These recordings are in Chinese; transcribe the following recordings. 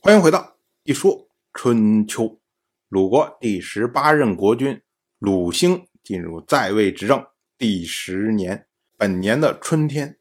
欢迎回到一说春秋。鲁国第十八任国君鲁兴进入在位执政第十年，本年的春天，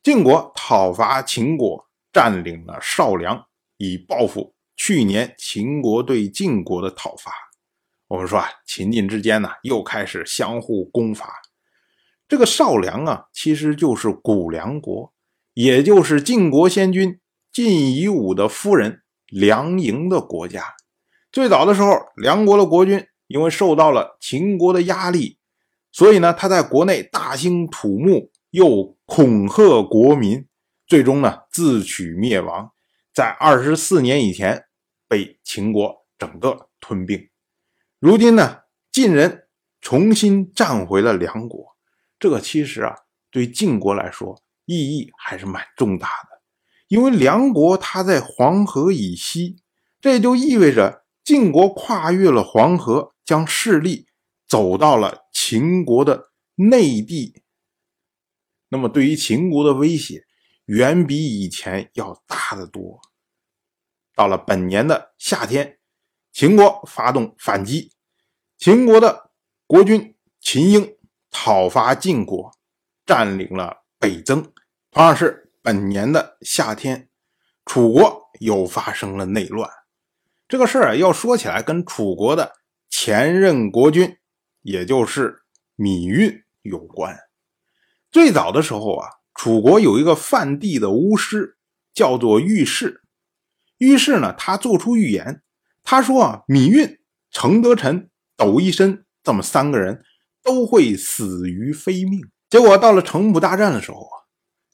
晋国讨伐秦国，占领了少梁，以报复去年秦国对晋国的讨伐。我们说啊，秦晋之间呢，又开始相互攻伐。这个少梁啊，其实就是古梁国，也就是晋国先君晋夷吾的夫人梁营的国家。最早的时候，梁国的国君因为受到了秦国的压力，所以呢，他在国内大兴土木，又恐吓国民，最终呢自取灭亡，在二十四年以前被秦国整个吞并。如今呢，晋人重新占回了梁国，这个其实啊，对晋国来说意义还是蛮重大的，因为梁国它在黄河以西，这就意味着。晋国跨越了黄河，将势力走到了秦国的内地。那么，对于秦国的威胁远比以前要大得多。到了本年的夏天，秦国发动反击，秦国的国君秦婴讨伐晋国，占领了北增。同样是本年的夏天，楚国又发生了内乱。这个事儿啊，要说起来，跟楚国的前任国君，也就是芈运有关。最早的时候啊，楚国有一个范地的巫师，叫做尉氏。尉氏呢，他做出预言，他说啊，芈运、程德臣、斗一身这么三个人都会死于非命。结果到了城濮大战的时候啊，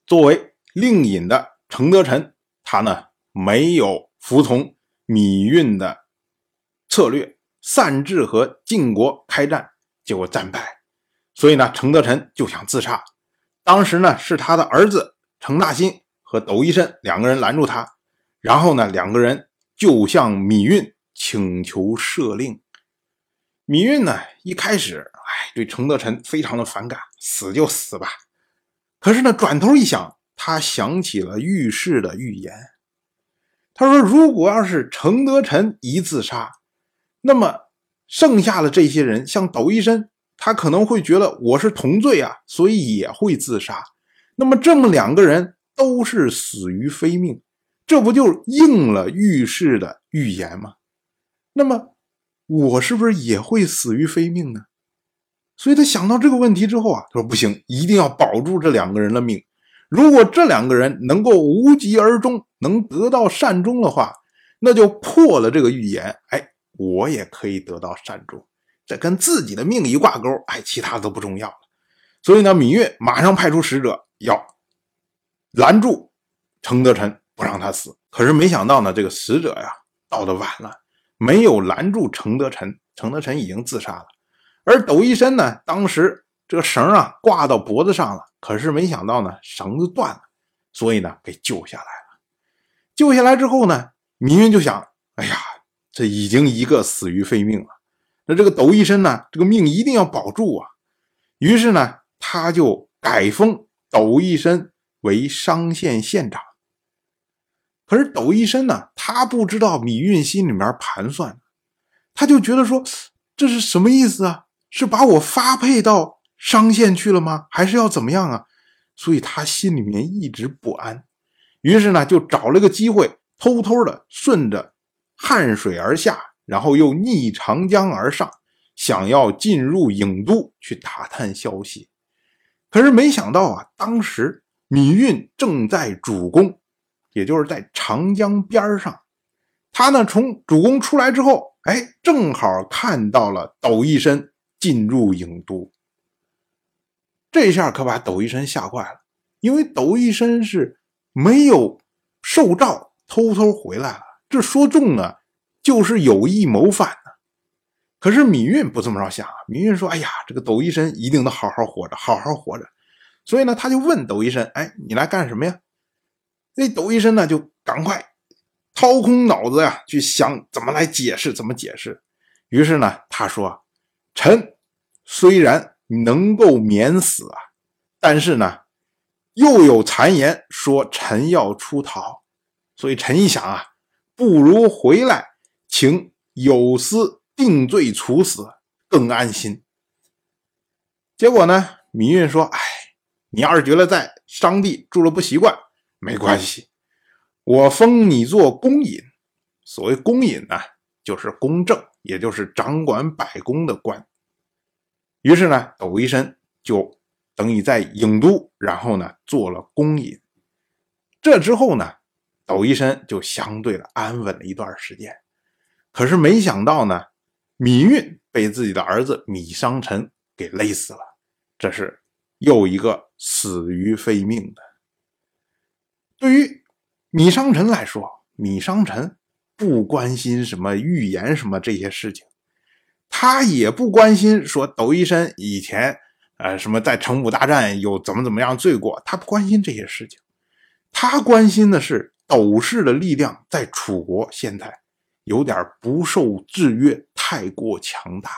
作为令尹的程德臣，他呢没有服从。芈运的策略擅自和晋国开战，结果战败，所以呢，程德臣就想自杀。当时呢，是他的儿子程大新和斗一申两个人拦住他，然后呢，两个人就向芈运请求赦令。芈运呢，一开始哎，对程德臣非常的反感，死就死吧。可是呢，转头一想，他想起了御史的预言。他说：“如果要是程德臣一自杀，那么剩下的这些人，像抖一身，他可能会觉得我是同罪啊，所以也会自杀。那么这么两个人都是死于非命，这不就应了御史的预言吗？那么我是不是也会死于非命呢？所以他想到这个问题之后啊，他说：不行，一定要保住这两个人的命。”如果这两个人能够无疾而终，能得到善终的话，那就破了这个预言。哎，我也可以得到善终，这跟自己的命一挂钩，哎，其他都不重要了。所以呢，芈月马上派出使者要拦住程德臣，不让他死。可是没想到呢，这个使者呀到的晚了，没有拦住程德臣，程德臣已经自杀了。而斗一申呢，当时这个绳啊挂到脖子上了。可是没想到呢，绳子断了，所以呢，给救下来了。救下来之后呢，芈运就想：哎呀，这已经一个死于非命了，那这个抖一身呢，这个命一定要保住啊。于是呢，他就改封抖一身为商县县长。可是抖一身呢，他不知道米运心里面盘算，他就觉得说，这是什么意思啊？是把我发配到？商县去了吗？还是要怎么样啊？所以他心里面一直不安，于是呢，就找了个机会，偷偷的顺着汉水而下，然后又逆长江而上，想要进入郢都去打探消息。可是没想到啊，当时芈运正在主攻，也就是在长江边上。他呢，从主攻出来之后，哎，正好看到了斗一身进入郢都。这下可把斗一申吓坏了，因为斗一申是没有受诏，偷偷回来了。这说中了，就是有意谋反呢。可是芈运不这么着想啊，芈运说：“哎呀，这个斗一申一定得好好活着，好好活着。”所以呢，他就问斗一申：“哎，你来干什么呀？”那斗一申呢，就赶快掏空脑子呀，去想怎么来解释，怎么解释。于是呢，他说：“臣虽然。”能够免死啊，但是呢，又有谗言说臣要出逃，所以臣一想啊，不如回来，请有司定罪处死，更安心。”结果呢，芈运说：“哎，你要是觉得在商地住了不习惯，没关系，我封你做公尹。所谓公尹呢，就是公正，也就是掌管百宫的官。于是呢，窦医生就等于在郢都，然后呢，做了公尹。这之后呢，窦医生就相对的安稳了一段时间。可是没想到呢，芈运被自己的儿子芈商臣给勒死了。这是又一个死于非命的。对于芈商臣来说，芈商臣不关心什么预言什么这些事情，他也不关心说窦医生以前呃什么在成武大战有怎么怎么样罪过，他不关心这些事情，他关心的是斗氏的力量在楚国现在有点不受制约，太过强大。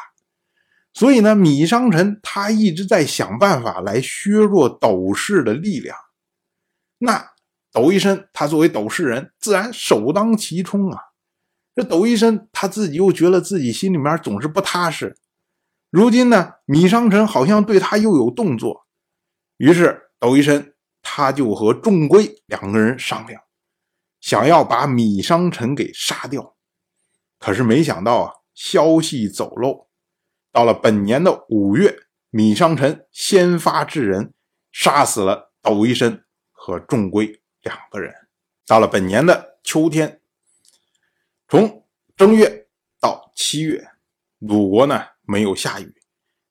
所以呢，芈商臣他一直在想办法来削弱斗氏的力量。那斗医生他作为斗氏人，自然首当其冲啊。这抖一身他自己又觉得自己心里面总是不踏实。如今呢，芈商臣好像对他又有动作，于是抖一身他就和仲圭两个人商量，想要把米商臣给杀掉。可是没想到啊，消息走漏。到了本年的五月，米商臣先发制人，杀死了窦医生和仲圭两个人。到了本年的秋天，从正月到七月，鲁国呢没有下雨，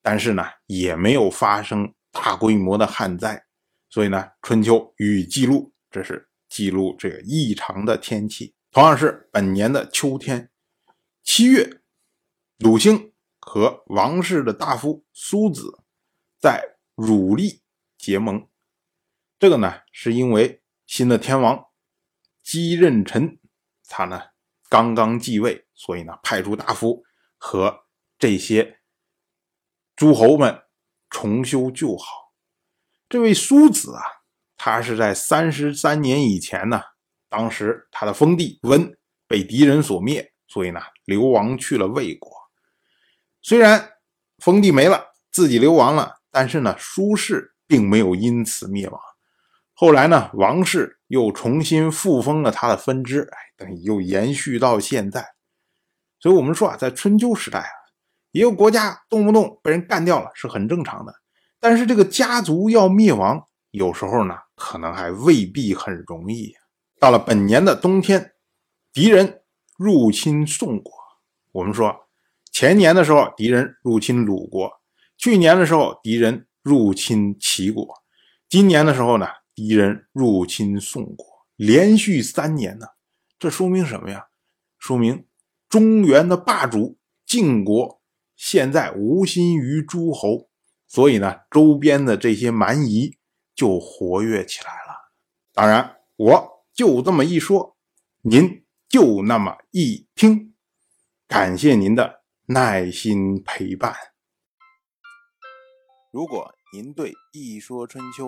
但是呢也没有发生大规模的旱灾，所以呢春秋雨记录，这是记录这个异常的天气。同样是本年的秋天，七月，鲁兴。和王氏的大夫苏子在汝利结盟，这个呢是因为新的天王姬任臣他呢刚刚继位，所以呢派出大夫和这些诸侯们重修旧好。这位苏子啊，他是在三十三年以前呢，当时他的封地温被敌人所灭，所以呢流亡去了魏国。虽然封地没了，自己流亡了，但是呢，苏氏并没有因此灭亡。后来呢，王氏又重新复封了他的分支，哎，等于又延续到现在。所以，我们说啊，在春秋时代啊，一个国家动不动被人干掉了是很正常的。但是，这个家族要灭亡，有时候呢，可能还未必很容易。到了本年的冬天，敌人入侵宋国，我们说。前年的时候，敌人入侵鲁国；去年的时候，敌人入侵齐国；今年的时候呢，敌人入侵宋国。连续三年呢，这说明什么呀？说明中原的霸主晋国现在无心于诸侯，所以呢，周边的这些蛮夷就活跃起来了。当然，我就这么一说，您就那么一听，感谢您的。耐心陪伴。如果您对《一说春秋》